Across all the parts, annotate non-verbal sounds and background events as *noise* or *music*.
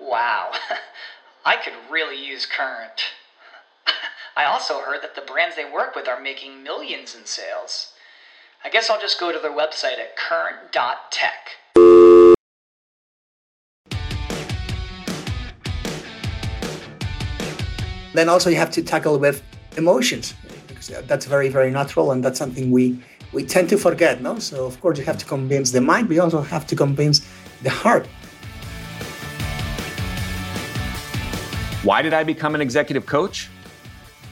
Wow, *laughs* I could really use Current. *laughs* I also heard that the brands they work with are making millions in sales. I guess I'll just go to their website at current.tech. Then also you have to tackle with emotions because that's very very natural and that's something we we tend to forget. No, so of course you have to convince the mind, but you also have to convince the heart. Why did I become an executive coach?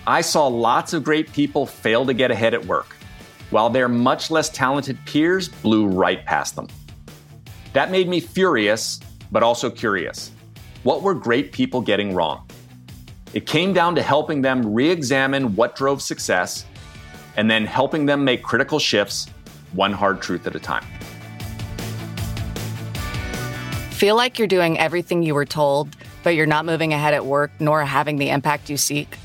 I saw lots of great people fail to get ahead at work, while their much less talented peers blew right past them. That made me furious, but also curious. What were great people getting wrong? It came down to helping them re examine what drove success and then helping them make critical shifts, one hard truth at a time. Feel like you're doing everything you were told, but you're not moving ahead at work nor having the impact you seek?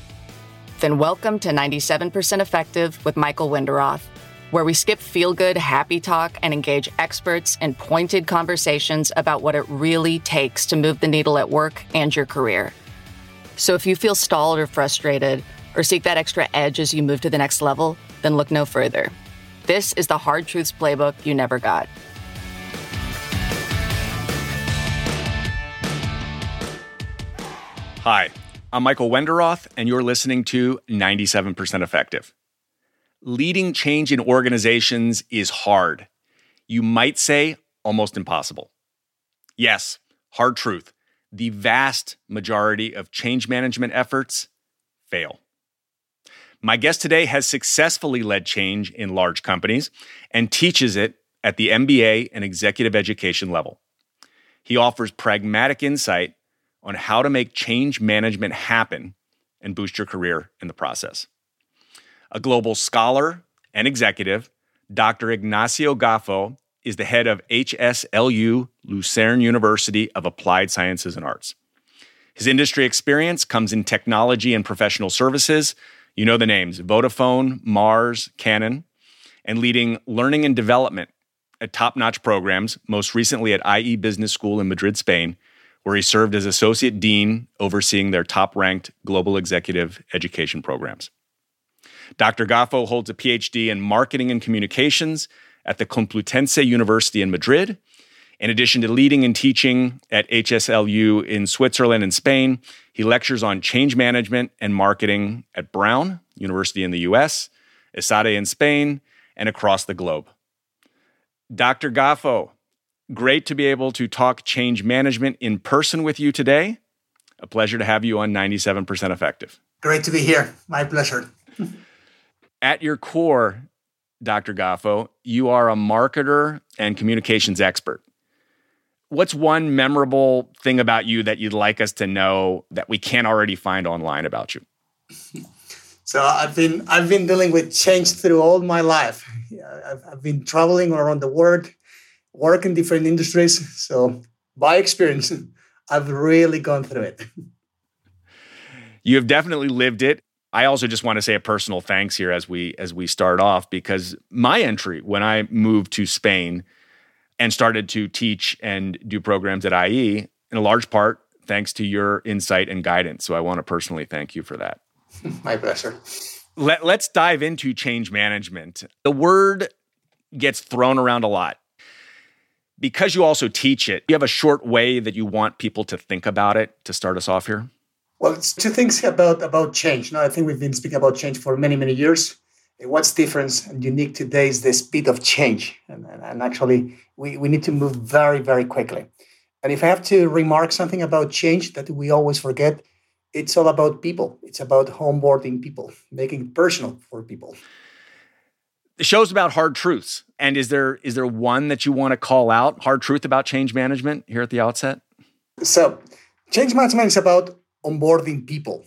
Then welcome to 97% Effective with Michael Wenderoth, where we skip feel good, happy talk and engage experts in pointed conversations about what it really takes to move the needle at work and your career. So if you feel stalled or frustrated, or seek that extra edge as you move to the next level, then look no further. This is the Hard Truths Playbook you never got. Hi, I'm Michael Wenderoth, and you're listening to 97% Effective. Leading change in organizations is hard. You might say almost impossible. Yes, hard truth. The vast majority of change management efforts fail. My guest today has successfully led change in large companies and teaches it at the MBA and executive education level. He offers pragmatic insight on how to make change management happen and boost your career in the process. A global scholar and executive, Dr. Ignacio Gafo is the head of HSLU Lucerne University of Applied Sciences and Arts. His industry experience comes in technology and professional services, you know the names Vodafone, Mars, Canon, and leading learning and development at top notch programs, most recently at IE Business School in Madrid, Spain, where he served as associate dean overseeing their top ranked global executive education programs. Dr. Gafo holds a PhD in marketing and communications at the Complutense University in Madrid. In addition to leading and teaching at HSLU in Switzerland and Spain, he lectures on change management and marketing at Brown University in the US, ESADE in Spain, and across the globe. Dr. Gafo, great to be able to talk change management in person with you today. A pleasure to have you on 97% Effective. Great to be here. My pleasure. *laughs* At your core, Dr. Gafo, you are a marketer and communications expert what's one memorable thing about you that you'd like us to know that we can't already find online about you? *laughs* So I've been I've been dealing with change through all my life. I've, I've been traveling around the world, work in different industries. *laughs* So by experience, I've really gone through it. *laughs* You have definitely lived it. I also just want to say a personal thanks here as we as we start off because my entry when I moved to Spain and started to teach and do programs at IE in a large part thanks to your insight and guidance. So I want to personally thank you for that. *laughs* My pleasure. Let, let's dive into change management. The word gets thrown around a lot. Because you also teach it, you have a short way that you want people to think about it to start us off here? Well, it's two things about, about change. Now, I think we've been speaking about change for many, many years. What's different and unique today is the speed of change. And, and actually, we, we need to move very, very quickly. And if I have to remark something about change that we always forget, it's all about people. It's about homeboarding people, making it personal for people. The show's about hard truths. And is there is there one that you want to call out, hard truth about change management here at the outset? So Change management is about onboarding people.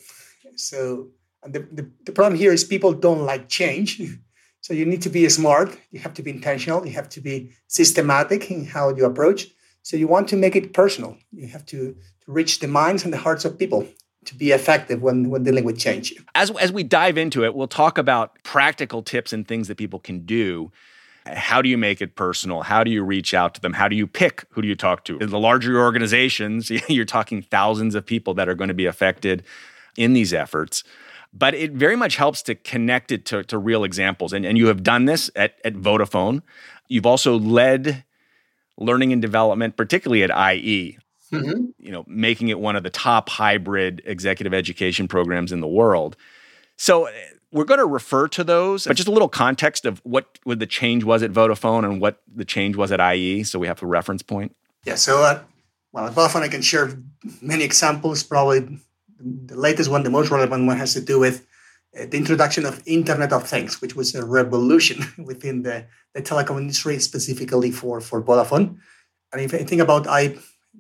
So the, the, the problem here is people don't like change. *laughs* So you need to be smart. You have to be intentional. You have to be systematic in how you approach. So you want to make it personal. You have to, to reach the minds and the hearts of people to be effective when, when dealing with change. As, as we dive into it, we'll talk about practical tips and things that people can do. How do you make it personal? How do you reach out to them? How do you pick who do you talk to? In the larger organizations, *laughs* you're talking thousands of people that are going to be affected in these efforts. But it very much helps to connect it to, to real examples. And, and you have done this at, at Vodafone. You've also led learning and development, particularly at IE. Mm-hmm. You know, making it one of the top hybrid executive education programs in the world. So we're going to refer to those, but just a little context of what, what the change was at Vodafone and what the change was at IE, so we have a reference point. Yeah. So, uh, well, at Vodafone, I can share many examples. Probably the latest one, the most relevant one, has to do with uh, the introduction of Internet of Things, which was a revolution *laughs* within the, the telecom industry, specifically for, for Vodafone. And if I think about I,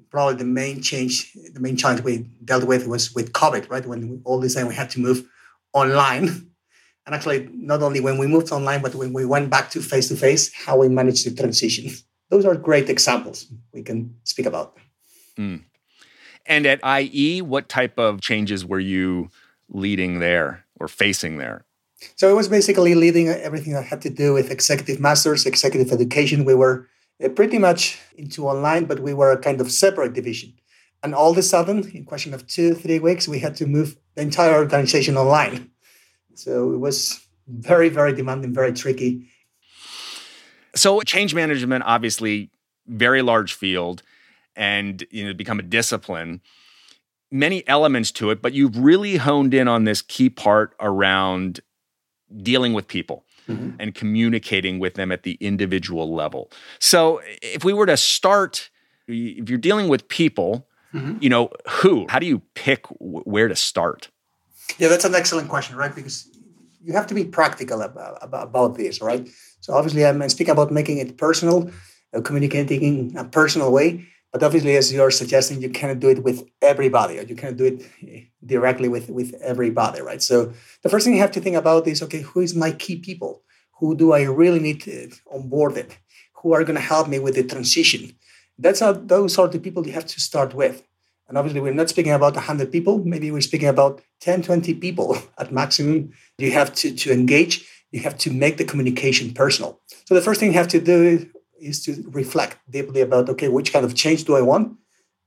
probably the main change, the main challenge we dealt with was with COVID, right? When we, all this time we had to move online. And actually, not only when we moved online, but when we went back to face to face, how we managed to transition. Those are great examples we can speak about. Mm. And at IE, what type of changes were you leading there or facing there? So it was basically leading everything that had to do with executive masters, executive education. We were Uh, pretty much into online, but we were a kind of separate division. And all of a sudden, in question of two, three weeks, we had to move the entire organization online. So it was very, very demanding, very tricky. So change management, obviously, very large field and you know become a discipline many elements to it but you've really honed in on this key part around dealing with people mm-hmm. and communicating with them at the individual level. So if we were to start if you're dealing with people mm-hmm. you know who how do you pick where to start? Yeah that's an excellent question right? Because you have to be practical about, about, about this right? So obviously i'm speaking about making it personal uh, communicating in a personal way but obviously, as you're suggesting, you cannot do it with everybody, or you cannot do it eh, directly with, with everybody, right? So the first thing you have to think about is, okay, who is my key people? Who do I really need to onboard it? Who are going to help me with the transition? That's how those are the people you have to start with. And obviously, we're not speaking about 100 people. Maybe we're speaking about 10, 20 people *laughs* at maximum. You have to, to engage. You have to make the communication personal. So the first thing you have to do is to reflect deeply about okay, which kind of change do I want?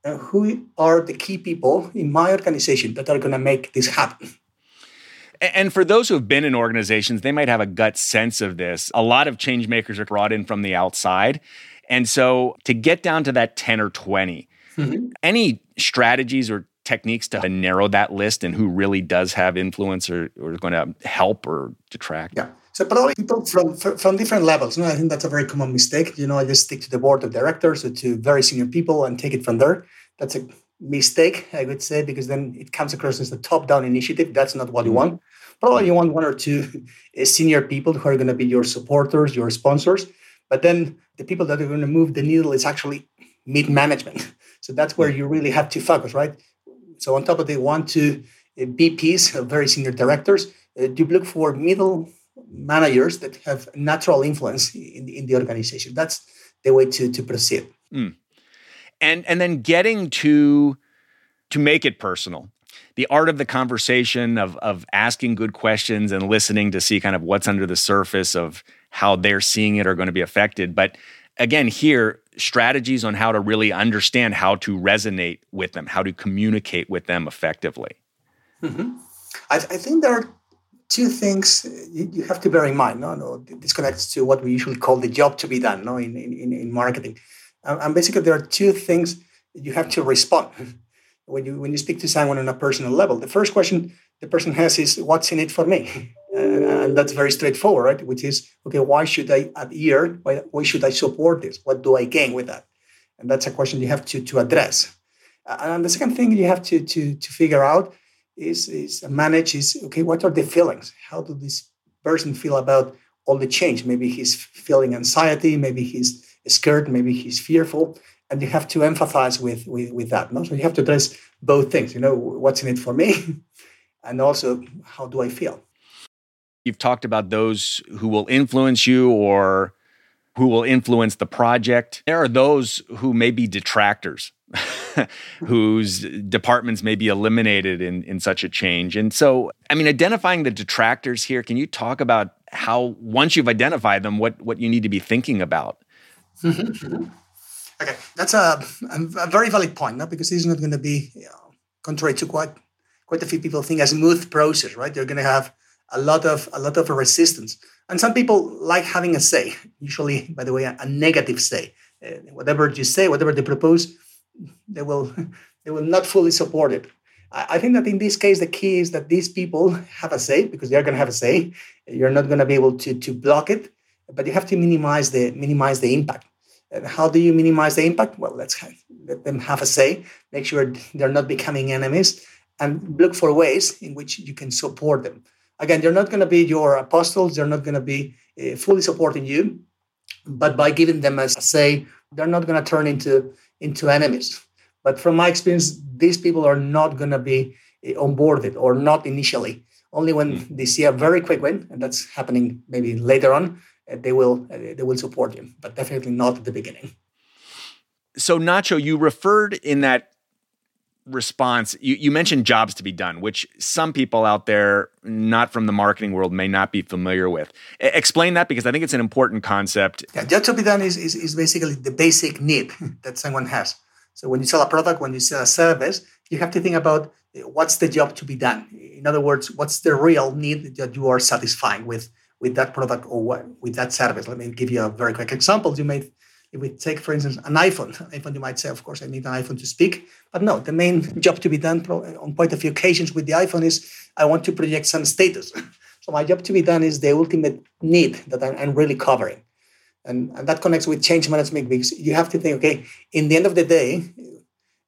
And who are the key people in my organization that are going to make this happen? And for those who have been in organizations, they might have a gut sense of this. A lot of change makers are brought in from the outside. And so to get down to that 10 or 20, mm-hmm. any strategies or techniques to narrow that list and who really does have influence or, or is going to help or detract? Yeah. So probably people from from different levels. You know, I think that's a very common mistake. You know, I just stick to the board of directors or to very senior people and take it from there. That's a mistake, I would say, because then it comes across as a top-down initiative. That's not what you mm-hmm. want. Probably you want one or two eh, senior people who are going to be your supporters, your sponsors. But then the people that are going to move the needle is actually mid management. *laughs* So that's where you really have to focus, right? So on top of the one, two VPs, eh, very senior directors, uh, you look for middle managers that have natural influence in the, in the organization. That's the way to, to proceed. Mm. And and then getting to to make it personal. The art of the conversation of of asking good questions and listening to see kind of what's under the surface of how they're seeing it are going to be affected. But again, here strategies on how to really understand how to resonate with them, how to communicate with them effectively. Mm-hmm. I, I, think there are two things you, have to bear in mind. No, no, this connects to what we usually call the job to be done. No, in in, in marketing, and basically there are two things you have to respond *laughs* when you when you speak to someone on a personal level. The first question the person has is, "What's in it for me?" *laughs* and that's very straightforward, right? Which is, okay, why should I adhere? Why, why should I support this? What do I gain with that? And that's a question you have to to address. And the second thing you have to to to figure out is is manage is okay what are the feelings how do this person feel about all the change maybe he's feeling anxiety maybe he's scared maybe he's fearful and you have to empathize with with, with that. No? So you have to address both things. You know, what's in it for me, *laughs* and also how do I feel. You've talked about those who will influence you or who will influence the project. There are those who may be detractors, *laughs* whose departments may be eliminated in, in such a change. And so, I mean, identifying the detractors here, can you talk about how, once you've identified them, what, what you need to be thinking about? Mm-hmm. Mm-hmm. Okay, that's a, a, very valid point, no? because this is not going to be, you know, contrary to quite quite a few people think, a smooth process, right? You're going to have a lot of a lot of resistance, and some people like having a say. Usually, by the way, a, a negative say. Uh, whatever you say, whatever they propose, they will *laughs* they will not fully support it. I, I think that in this case, the key is that these people have a say because they are going to have a say. You're not going to be able to to block it, but you have to minimize the minimize the impact. And how do you minimize the impact? Well, let's have, let them have a say. Make sure they're not becoming enemies, and look for ways in which you can support them. Again, they're not going to be your apostles. They're not going to be uh, fully supporting you, but by giving them a say, they're not going to turn into into enemies. But from my experience, these people are not going to be uh, onboarded or not initially. Only when mm. they see a very quick win, and that's happening maybe later on, uh, they will uh, they will support you, but definitely not at the beginning. So Nacho, you referred in that response you, you mentioned jobs to be done which some people out there not from the marketing world may not be familiar with explain that because i think it's an important concept yeah job to be done is, is, is basically the basic need *laughs* that someone has so when you sell a product when you sell a service you have to think about eh, what's the job to be done in other words what's the real need that you are satisfying with with that product or what, with that service. Let me give you a very quick example. You may, if we take, for instance, an iPhone, iPhone, you might say, of course, I need an iPhone to speak. But no, the main *laughs* job to be done on quite a few occasions with the iPhone is I want to project some status. *laughs* so my job to be done is the ultimate need that I'm really covering. And, and that connects with change management because you have to think, okay, in the end of the day,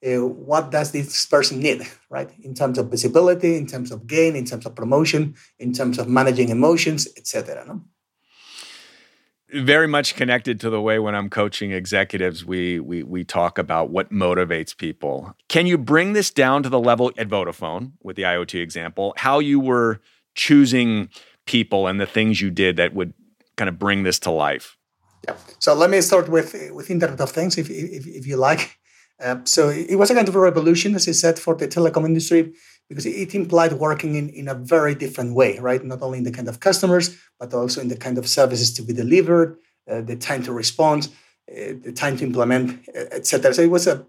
uh, what does this person need, right? In terms of visibility, in terms of gain, in terms of promotion, in terms of managing emotions, etc. No? Very much connected to the way when I'm coaching executives, we we we talk about what motivates people. Can you bring this down to the level at Vodafone with the IoT example? How you were choosing people and the things you did that would kind of bring this to life? Yeah. So let me start with with Internet of Things, if if, if you like. Uh, so it was a kind of a revolution, as I said, for the telecom industry because it implied working in, in a very different way, right? Not only in the kind of customers, but also in the kind of services to be delivered, uh, the time to respond, uh, the time to implement, uh, etc. So it was a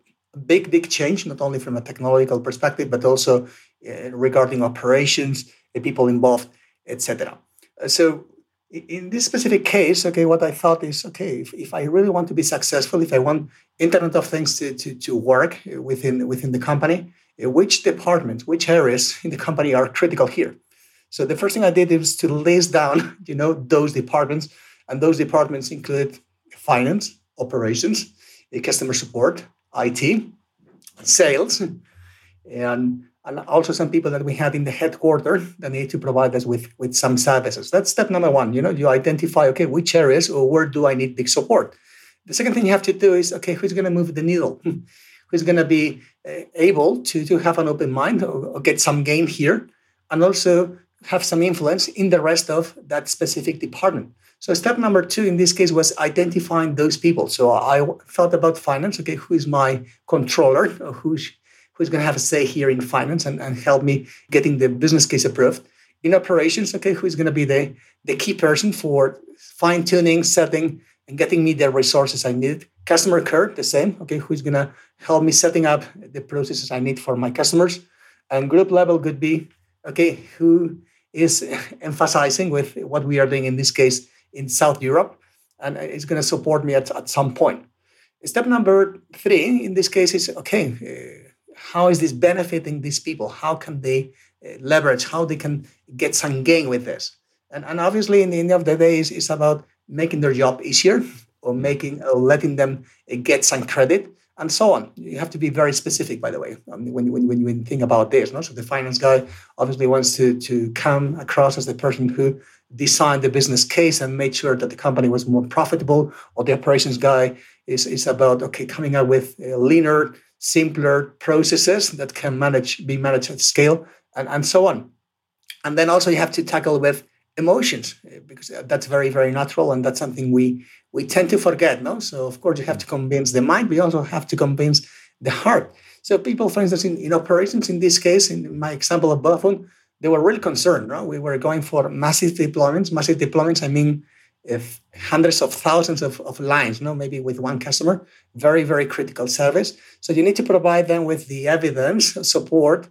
big, big change, not only from a technological perspective, but also uh, regarding operations, the people involved, etc. So in this specific case, okay, what I thought is, okay, if, if I really want to be successful, if I want Internet of Things to, to, to work within, within the company, which departments, which areas in the company are critical here? So the first thing I did was to list down, *laughs* you know, those departments, and those departments include finance, operations, eh, customer support, IT, sales, and and also some people that we had in the headquarters that need to provide us with with some services. That's step number one. You know, you identify okay which areas or where do I need big support. The second thing you have to do is okay who's going to move the needle, *laughs* who's going to be uh, able to to have an open mind or, or get some gain here, and also have some influence in the rest of that specific department. So step number two in this case was identifying those people. So I thought about finance. Okay, who is my controller? Who's who's going to have a say here in finance and, and help me getting the business case approved. In operations, okay, who's going to be the, the key person for fine tuning, setting, and getting me the resources I need. Customer care, the same, okay, who's to help me setting up the processes I need for my customers. And group level could be, okay, who is *laughs* emphasizing with what we are doing in this case in South Europe and is to support me at, at some point. Step number three in this case is okay, how is this benefiting these people? How can they uh, leverage? How they can get some gain with this? And, and obviously, in the end of the day, it's, it's about making their job easier or making or letting them uh, get some credit. and so on. You have to be very specific, by the way, um, when, when, when you think about this. No? So the finance guy obviously wants to, to come across as the person who designed the business case and made sure that the company was more profitable, or the operations guy is, is about, okay, coming up with leaner, simpler processes that can manage be managed at scale, and, and so on. And then also you have to tackle with emotions eh, because uh, that's very very natural and that's something we we tend to forget no? So of course you have to convince the mind we also have to convince the heart. So people for instance in, in operations in this case in my example of Vodafone um, they were really concerned no? we were going for massive deployments. Massive deployments i mean if hundreds of thousands of, of lines no? Maybe with one customer. Very very critical service. So you need to provide them with the evidence support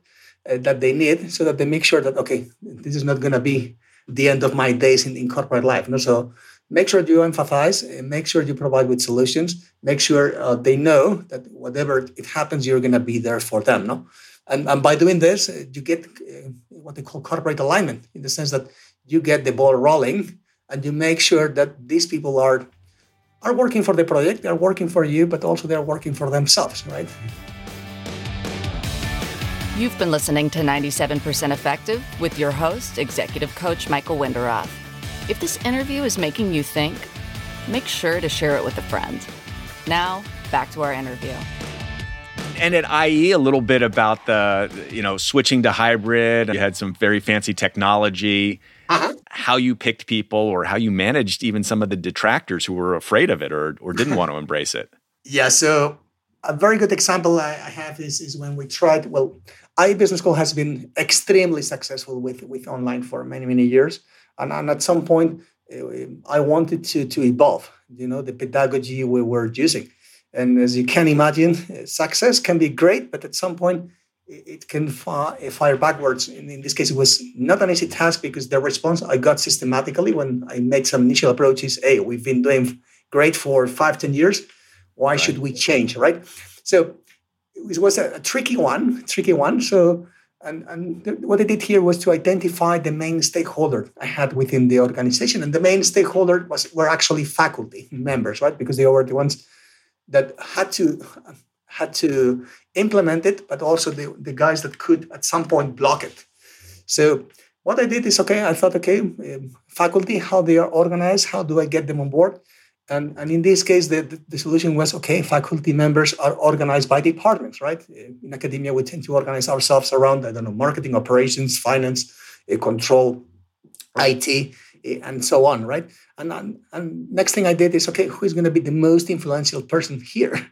uh, that they need so that they make sure that okay this is not going to be the end of my days in, in corporate life. No? So make sure you emphasize, make sure you provide with solutions, make sure uh, they know that whatever it happens, you're going to be there for them. No? And, and by doing this, uh, you get uh, what they call corporate alignment in the sense that you get the ball rolling and you make sure that these people are are working for the project, they're working for you, but also they're working for themselves, right? You've been listening to 97% Effective with your host, Executive Coach Michael Wenderoth. If this interview is making you think, make sure to share it with a friend. Now, back to our interview. And at IE, a little bit about the, you know, switching to hybrid. You had some very fancy technology. Uh-huh. How you picked people or how you managed even some of the detractors who were afraid of it or, or didn't want to embrace it. *laughs* Yeah. So a very good example I, have is, is when we tried, well, IE Business School has been extremely successful with, with online for many, many years. And, and at some point, eh, I wanted to, to evolve, you know, the pedagogy we were using. And as you can imagine, success can be great, but at some point, it can fire, eh, backwards. In, in this case, it was not an easy task because the response I got systematically when I made some initial approaches, hey, we've been doing great for five, ten years why right. should we change, right? So it was a, a tricky one, tricky one. So and, and th- what I did here was to identify the main stakeholder I had within the organization. And the main stakeholder was were actually faculty members, right? Because they were the ones that had to had to implement it, but also the, the guys that could at some point block it. So what I did is okay, I thought, okay, um, faculty, how they are organized, how do I get them on board? And, and in this case, the, the solution was okay, faculty members are organized by departments, right? In academia, we tend to organize ourselves around, I don't know, marketing, operations, finance, uh, control, IT, uh, and so on, right? And, and next thing I did is okay, who is going to be the most influential person here?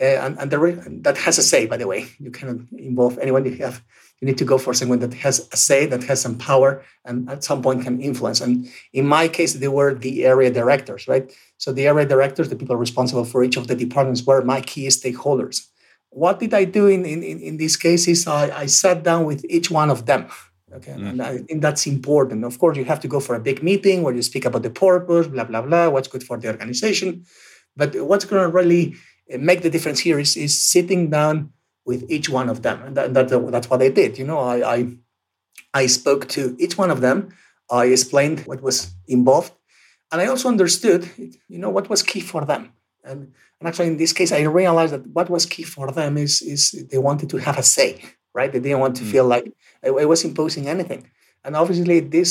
Uh, and and the, that has a say, by the way. You cannot involve anyone. You have you need to go for someone that has a say, that has some power, and at some point can influence. And in my case, they were the area directors, right? So the area directors, the people responsible for each of the departments, were my key stakeholders. What did I do in in, in these cases? I, I sat down with each one of them. Okay, mm. and I think that's important. Of course, you have to go for a big meeting where you speak about the purpose, blah blah blah, what's good for the organization. But what's going to really make the difference here is, is sitting down with each one of them, and that, that, that's what I did. You know, I, I I spoke to each one of them. I explained what was involved, and I also understood, you know, what was key for them. And, and actually, in this case, I realized that what was key for them is is they wanted to have a say, right? They didn't want to mm. feel like I, I was imposing anything. And obviously, this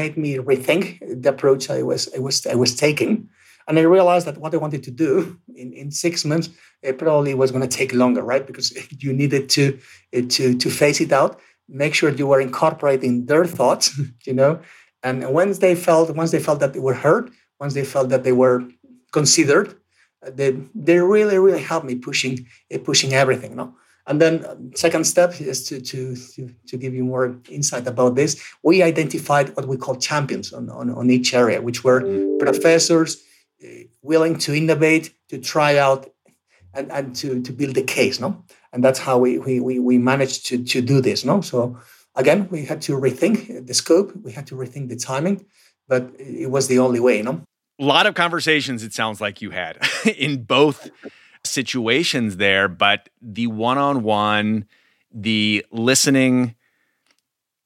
made me rethink the approach I was I was I was taking. And I realized that what I wanted to do in, in six months, it probably was going to take longer, right? Because *laughs* you needed to, eh, to, to face it out, make sure you were incorporating their thoughts, *laughs* you know. And once they felt, once they felt that they were heard, once they felt that they were considered, eh, they, they really, really helped me pushing, eh, pushing everything, no? And then um, second step is to, to, to, to, give you more insight about this. We identified what we call champions on, on, on each area, which were professors, Uh, willing to innovate, to try out, and, and to, to build a case, no? And that's how we, we, we managed to, to do this, no? So again, we had to rethink the scope, we had to rethink the timing, but it was the only way, no? A lot of conversations, it sounds like you had *laughs* in both situations there, but the one on one, the listening,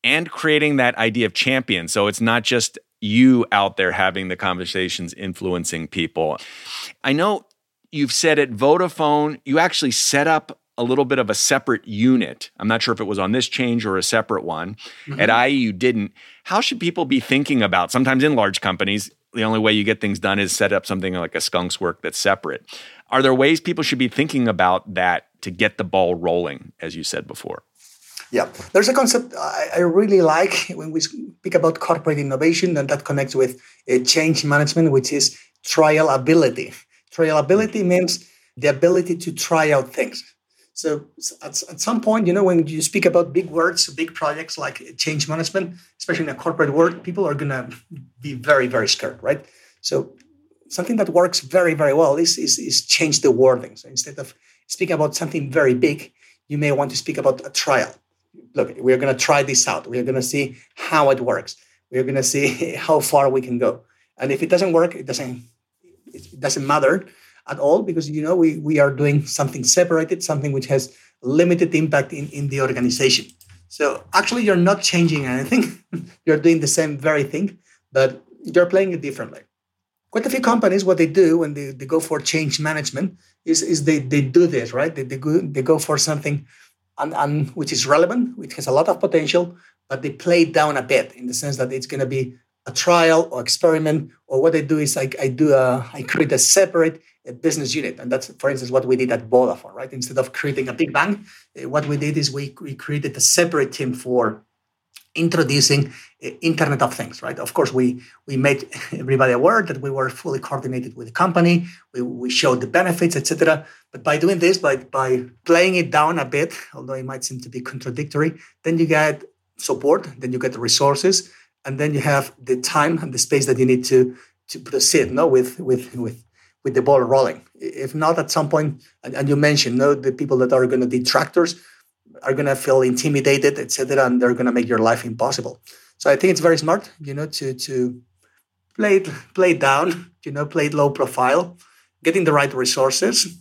and creating that idea of champion. So it's not just you out there having the conversations influencing people. I know you've said at Vodafone, you actually set up a little bit of a separate unit. I'm not sure if it was on this change or a separate one. Mm-hmm. At IE, you didn't. How should people be thinking about? Sometimes in large companies, the only way you get things done is set up something like a skunks work that's separate. Are there ways people should be thinking about that to get the ball rolling, as you said before? Yeah, there's a concept I, really like when we speak about corporate innovation, and that connects with uh, change management, which is trialability. Trialability means the ability to try out things. So at, at some point, you know, when you speak about big words, big projects like change management, especially in a corporate world, people are going to be very, very scared, right? So something that works very, very well is, is, is change the wording. So instead of speaking about something very big, you may want to speak about a trial. Look, we're going to try this out. We're going to see how it works. We're going to see *laughs* how far we can go. And if it doesn't work, it doesn't it doesn't matter at all because you know we we are doing something separated, something which has limited impact in, in the organization. So actually you're not changing anything. *laughs* you're doing the same very thing, but you're playing it differently. Quite a few companies, what they do when they, they go for change management is, is they, they do this, right? They, they, go, they go for something and, and which is relevant, which has a lot of potential, but they play it down a bit in the sense that it's going to be a trial or experiment, or what I do is I, I do a, I create a separate a business unit, and that's for instance what we did at Vodafone, right? Instead of creating a big bang, uh, what we did is we, we created a separate team for introducing uh, Internet of Things, right? Of course, we we made everybody aware that we were fully coordinated with the company. We, we showed the benefits, etc. But by doing this, by by playing it down a bit, although it might seem to be contradictory, then you get support, then you get the resources, and then you have the time and the space that you need to to proceed no with with with with the ball rolling if not at some point and, and you mentioned no the people that are going to be detractors are going to feel intimidated etc and they're going to make your life impossible. So i think it's very smart you know to to play it play it down you know play it low profile getting the right resources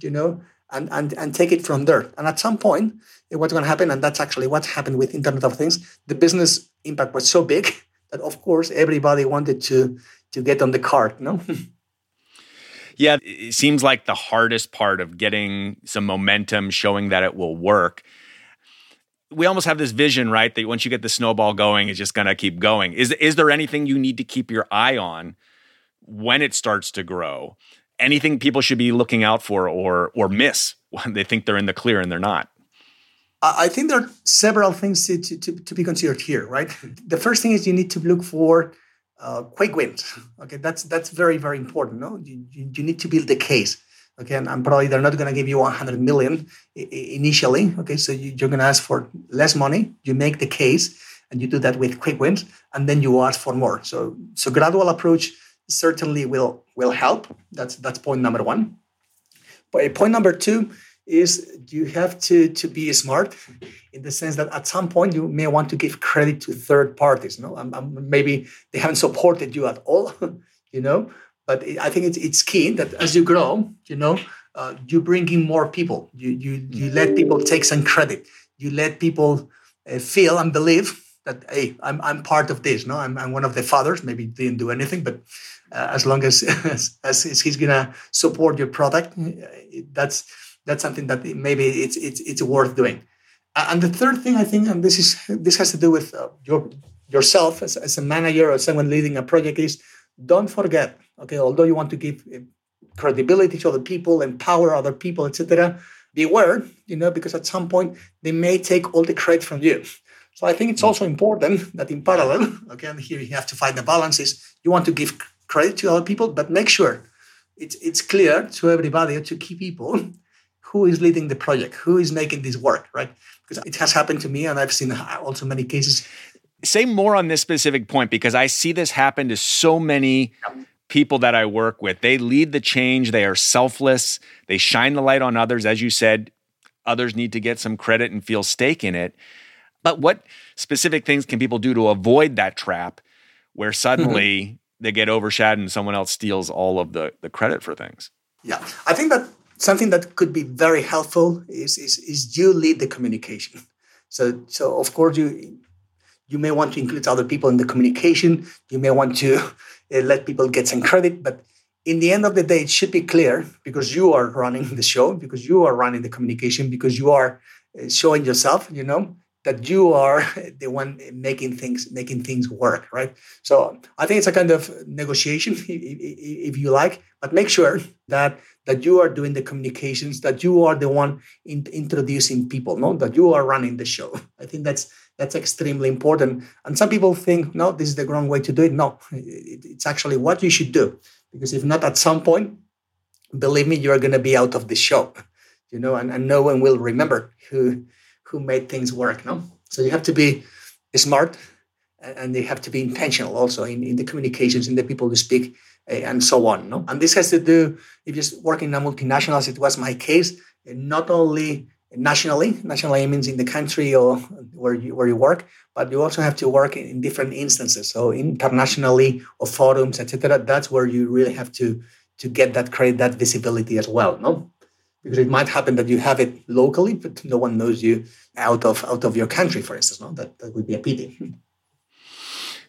you know and and and take it from there. And at some point what's going to happen and that's actually what happened with internet of things. The business impact was so big that of course everybody wanted to to get on the cart no? *laughs* Yeah it seems like the hardest part of getting some momentum showing that it will work we almost have this vision right that once you get the snowball going it's just going to keep going is is there anything you need to keep your eye on when it starts to grow anything people should be looking out for or or miss when they think they're in the clear and they're not I think there are several things to, to, to, be considered here, right? The first thing is you need to look for uh, quick wins. *laughs* Okay, that's that's very very important. No, you, you need to build the case. Okay, and, and probably they're not going to give you 100 million initially. Okay, so you, you're going to ask for less money. You make the case, and you do that with quick wins, and then you ask for more. So so gradual approach certainly will will help. That's that's point number one. But point number two is you have to to be smart in the sense that at some point you may want to give credit to third parties no um, maybe they haven't supported you at all *laughs* you know but i think it's, it's key that as you grow you know uh, you bring in more people you you you let people take some credit you let people uh, feel and believe that hey i'm, I'm part of this no I'm, I'm one of the fathers maybe didn't do anything but uh, as long as, *laughs* as, as he's gonna support your product uh, that's that's something that maybe it's it's it's worth doing. And the third thing I think, and this is this has to do with uh, your yourself as, as a manager or someone leading a project, is don't forget. Okay, although you want to give uh, credibility to other people, empower other people, etc., beware, you know, because at some point they may take all the credit from you. So I think it's also important that in parallel, okay, and here you have to find the balance is you want to give credit to other people, but make sure it's it's clear to everybody, to key people, who is leading the project, who is making this work, right? Because it has happened to me, and I've seen also many cases. Say more on this specific point because I see this happen to so many people that I work with. They lead the change, they are selfless, they shine the light on others. As you said, others need to get some credit and feel stake in it. But what specific things can people do to avoid that trap where *laughs* suddenly they get overshadowed and someone else steals all of the, the credit for things? Yeah, I think that something that could be very helpful is, is, is you lead the communication. So, so of course, you, you may want to include other people in the communication. You may want to uh, let people get some credit, but in the end of the day, it should be clear because you are running the show, because you are running the communication, because you are uh, showing yourself, you know, that you are *laughs* the one making things making things work, right? So I think it's a kind of negotiation, *laughs* if you like, but make sure that that you are doing the communications, that you are the one in, introducing people, no, that you are running the show. *laughs* I think that's that's extremely important. And some people think, no, this is the wrong way to do it. No, it's actually what you should do, because if not, at some point, believe me, you are going to be out of the show, you know, and, and no one will remember who who made things work. No, so you have to be smart, and they have to be intentional also in, in the communications, in the people who speak, eh, and so on. No, and this has to do if you're working in a multinational, as it was my case, eh, not only nationally, nationally means in the country or where you where you work, but you also have to work in different instances. So internationally or forums, etc. That's where you really have to to get that credit, that visibility as well. No, because it might happen that you have it locally, but no one knows you out of out of your country, for instance. No, that, that would be a pity.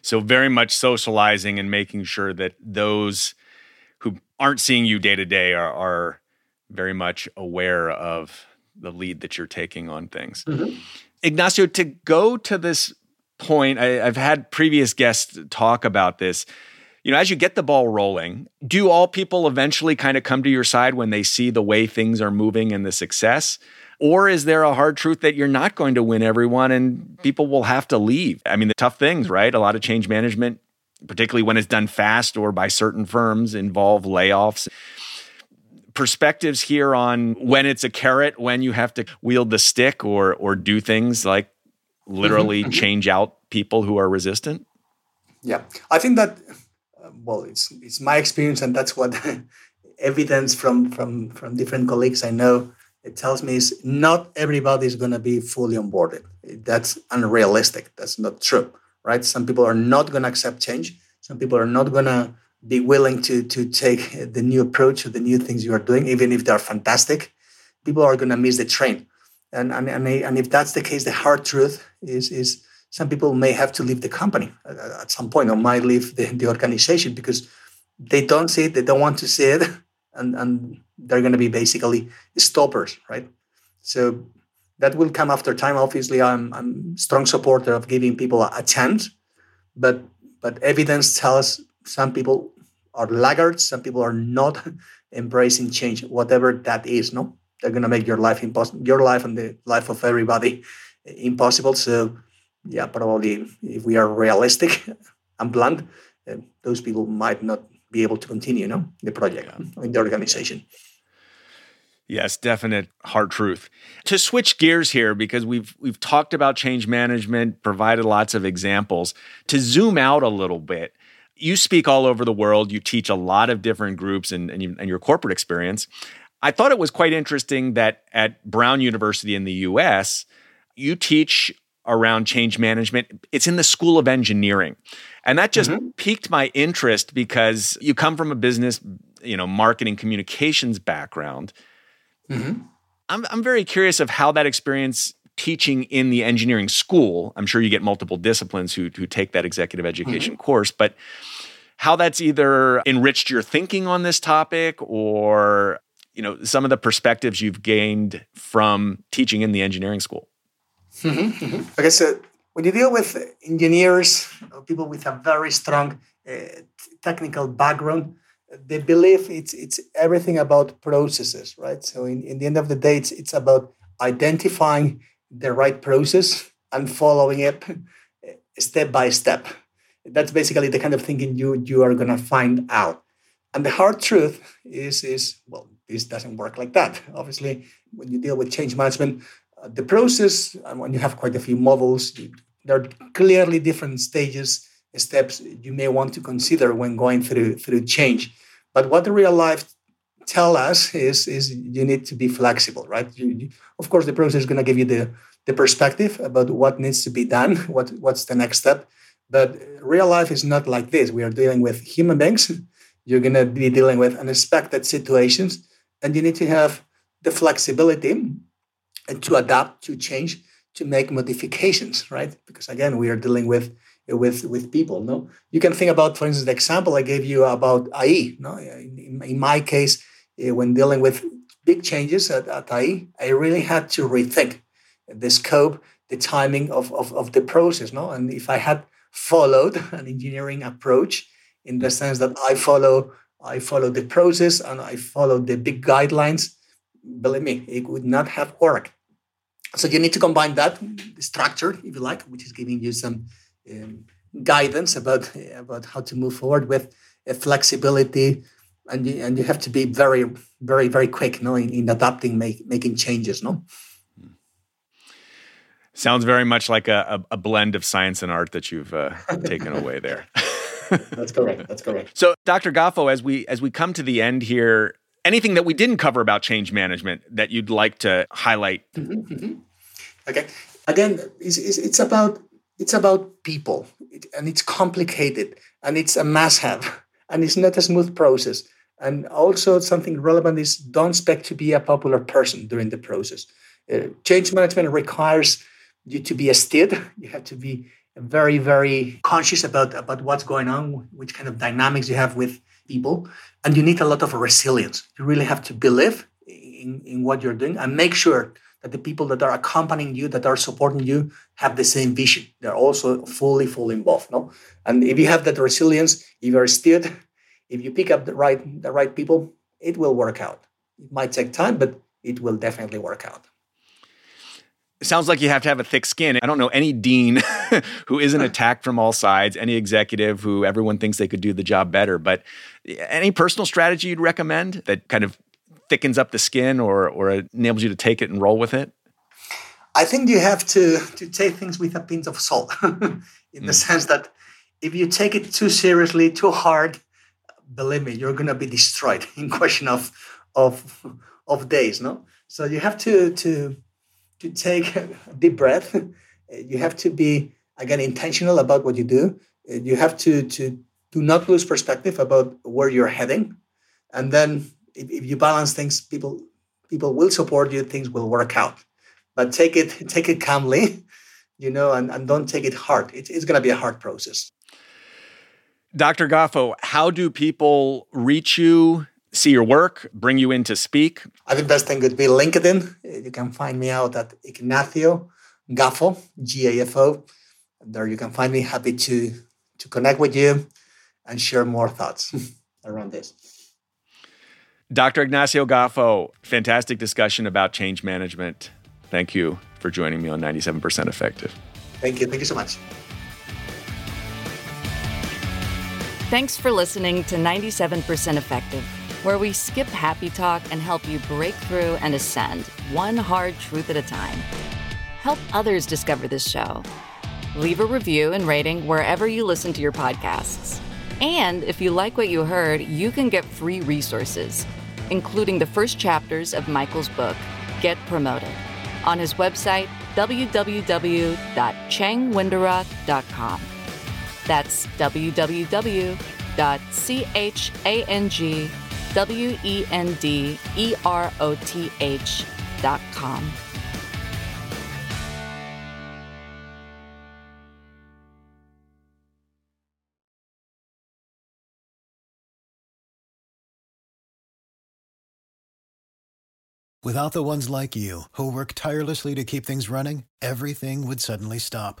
So very much socializing and making sure that those who aren't seeing you day to day are are very much aware of the lead that you're taking on things. Mm-hmm. Ignacio, to go to this point, I, I've had previous guests talk about this you know, as you get the ball rolling, do all people eventually kind of come to your side when they see the way things are moving and the success? Or is there a hard truth that you're not going to win everyone and people will have to leave? I mean, the tough things, right? A lot of change management, particularly when it's done fast or by certain firms, involve layoffs. Perspectives here on when it's a carrot, when you have to wield the stick or or do things like literally mm-hmm. change out people who are resistant? Yeah. I think that well, it's it's my experience, and that's what *laughs* evidence from from from different colleagues I know it tells me is not everybody is going to be fully onboarded. That's unrealistic. That's not true, right? Some people are not going to accept change. Some people are not going to be willing to to take the new approach or the new things you are doing, even if they're fantastic. People are going to miss the train, and and and, and if that's the case, the hard truth is is some people may have to leave the company at some point or might leave the, the organization because they don't see it, they don't want to see it, *laughs* and, and they're going to be basically stoppers, right? So that will come after time. Obviously, I'm I'm strong supporter of giving people a, a chance, but but evidence tells some people are laggards, some people are not *laughs* embracing change, whatever that is. No, they're going to make your life impossible, your life and the life of everybody impossible. So yeah, probably if we are realistic *laughs* and blunt, uh, those people might not be able to continue, know, the project yeah. in the organization. Yes, definite hard truth. To switch gears here because we've we've talked about change management, provided lots of examples. To zoom out a little bit, you speak all over the world. You teach a lot of different groups and, and, you, and your corporate experience. I thought it was quite interesting that at Brown University in the US, you teach around change management. It's in the School of Engineering. And that just mm-hmm. piqued my interest because you come from a business, you know, marketing communications background. Mm-hmm. I'm, I'm very curious of how that experience teaching in the engineering school, I'm sure you get multiple disciplines who, who take that executive education mm-hmm. course, but how that's either enriched your thinking on this topic or you know some of the perspectives you've gained from teaching in the engineering school Mm-hmm, mm-hmm. Okay, so when you deal with engineers, people with a very strong uh, technical background, they believe it's it's everything about processes, right? So in, in the end of the day, it's it's about identifying the right process and following it uh, step by step. That's basically the kind of thinking you you are gonna find out. And the hard truth is is well, this doesn't work like that. Obviously, when you deal with change management, the process, and when you have quite a few models, there are clearly different stages, steps you may want to consider when going through through change. But what the real life tell us is is you need to be flexible, right? You, you, of course, the process is going to give you the the perspective about what needs to be done, *laughs* what what's the next step. But real life is not like this. We are dealing with human beings. You're going to be dealing with unexpected situations, and you need to have the flexibility and to adapt, to change, to make modifications, right? Because again, we are dealing with with with people. No, you can think about, for instance, the example I gave you about IE. No, in, in my case, when dealing with big changes at, at IE, I really had to rethink the scope, the timing of, of, of the process. No, and if I had followed *laughs* an engineering approach in the sense that I follow I follow the process and I follow the big guidelines, believe me, it would not have worked. So you need to combine that structure, if you like, which is giving you some um, guidance about about how to move forward with flexibility, and you, and you have to be very, very, very quick, no, in, in adapting, make, making changes, no. Sounds very much like a, a, blend of science and art that you've uh, *laughs* taken away there. That's correct. That's correct. So, Dr. Gafo, as we as we come to the end here, anything that we didn't cover about change management that you'd like to highlight? Mm-hmm, mm-hmm. Okay. Again, it's, it's, it's, about it's about people, and it's complicated, and it's a must-have, *laughs* and it's not a smooth process. And also, something relevant is don't expect to be a popular person during the process. Uh, change management requires you to be a steed. *laughs* You have to be very, very conscious about, about what's going on, which kind of dynamics you have with people. And you need a lot of resilience. You really have to believe in, in what you're doing and make sure that the people that are accompanying you, that are supporting you, have the same vision. They're also fully, fully involved. No? And if you have that resilience, if you're steered, if you pick up the right the right people, it will work out. It might take time, but it will definitely work out. It sounds like you have to have a thick skin. I don't know any dean *laughs* who isn't attacked from all sides, any executive who everyone thinks they could do the job better. But any personal strategy you'd recommend that kind of thickens up the skin or or enables you to take it and roll with it? I think you have to to take things with a pinch of salt, *laughs* in mm. the sense that if you take it too seriously, too hard, believe me, you're gonna be destroyed *laughs* in question of of of days. No, so you have to to to take a deep breath. You have to be again intentional about what you do. You have to to do not lose perspective about where you're heading, and then if, if you balance things, people people will support you. Things will work out, but take it take it calmly, you know, and, and don't take it hard. It, it's going to be a hard process. Dr. Gafo, how do people reach you? see your work, bring you in to speak? I think best thing would be LinkedIn. You can find me out at Ignacio Gafo, G-A-F-O. There you can find me. Happy to to connect with you and share more thoughts *laughs* around this. Dr. Ignacio Gafo, fantastic discussion about change management. Thank you for joining me on 97% Effective. Thank you. Thank you so much. Thanks for listening to 97% Effective where we skip happy talk and help you break through and ascend one hard truth at a time. Help others discover this show. Leave a review and rating wherever you listen to your podcasts. And if you like what you heard, you can get free resources, including the first chapters of Michael's book, Get Promoted, on his website, www.changwenderoth.com. That's www.chang W E N D E R O T H dot com. Without the ones like you, who work tirelessly to keep things running, everything would suddenly stop.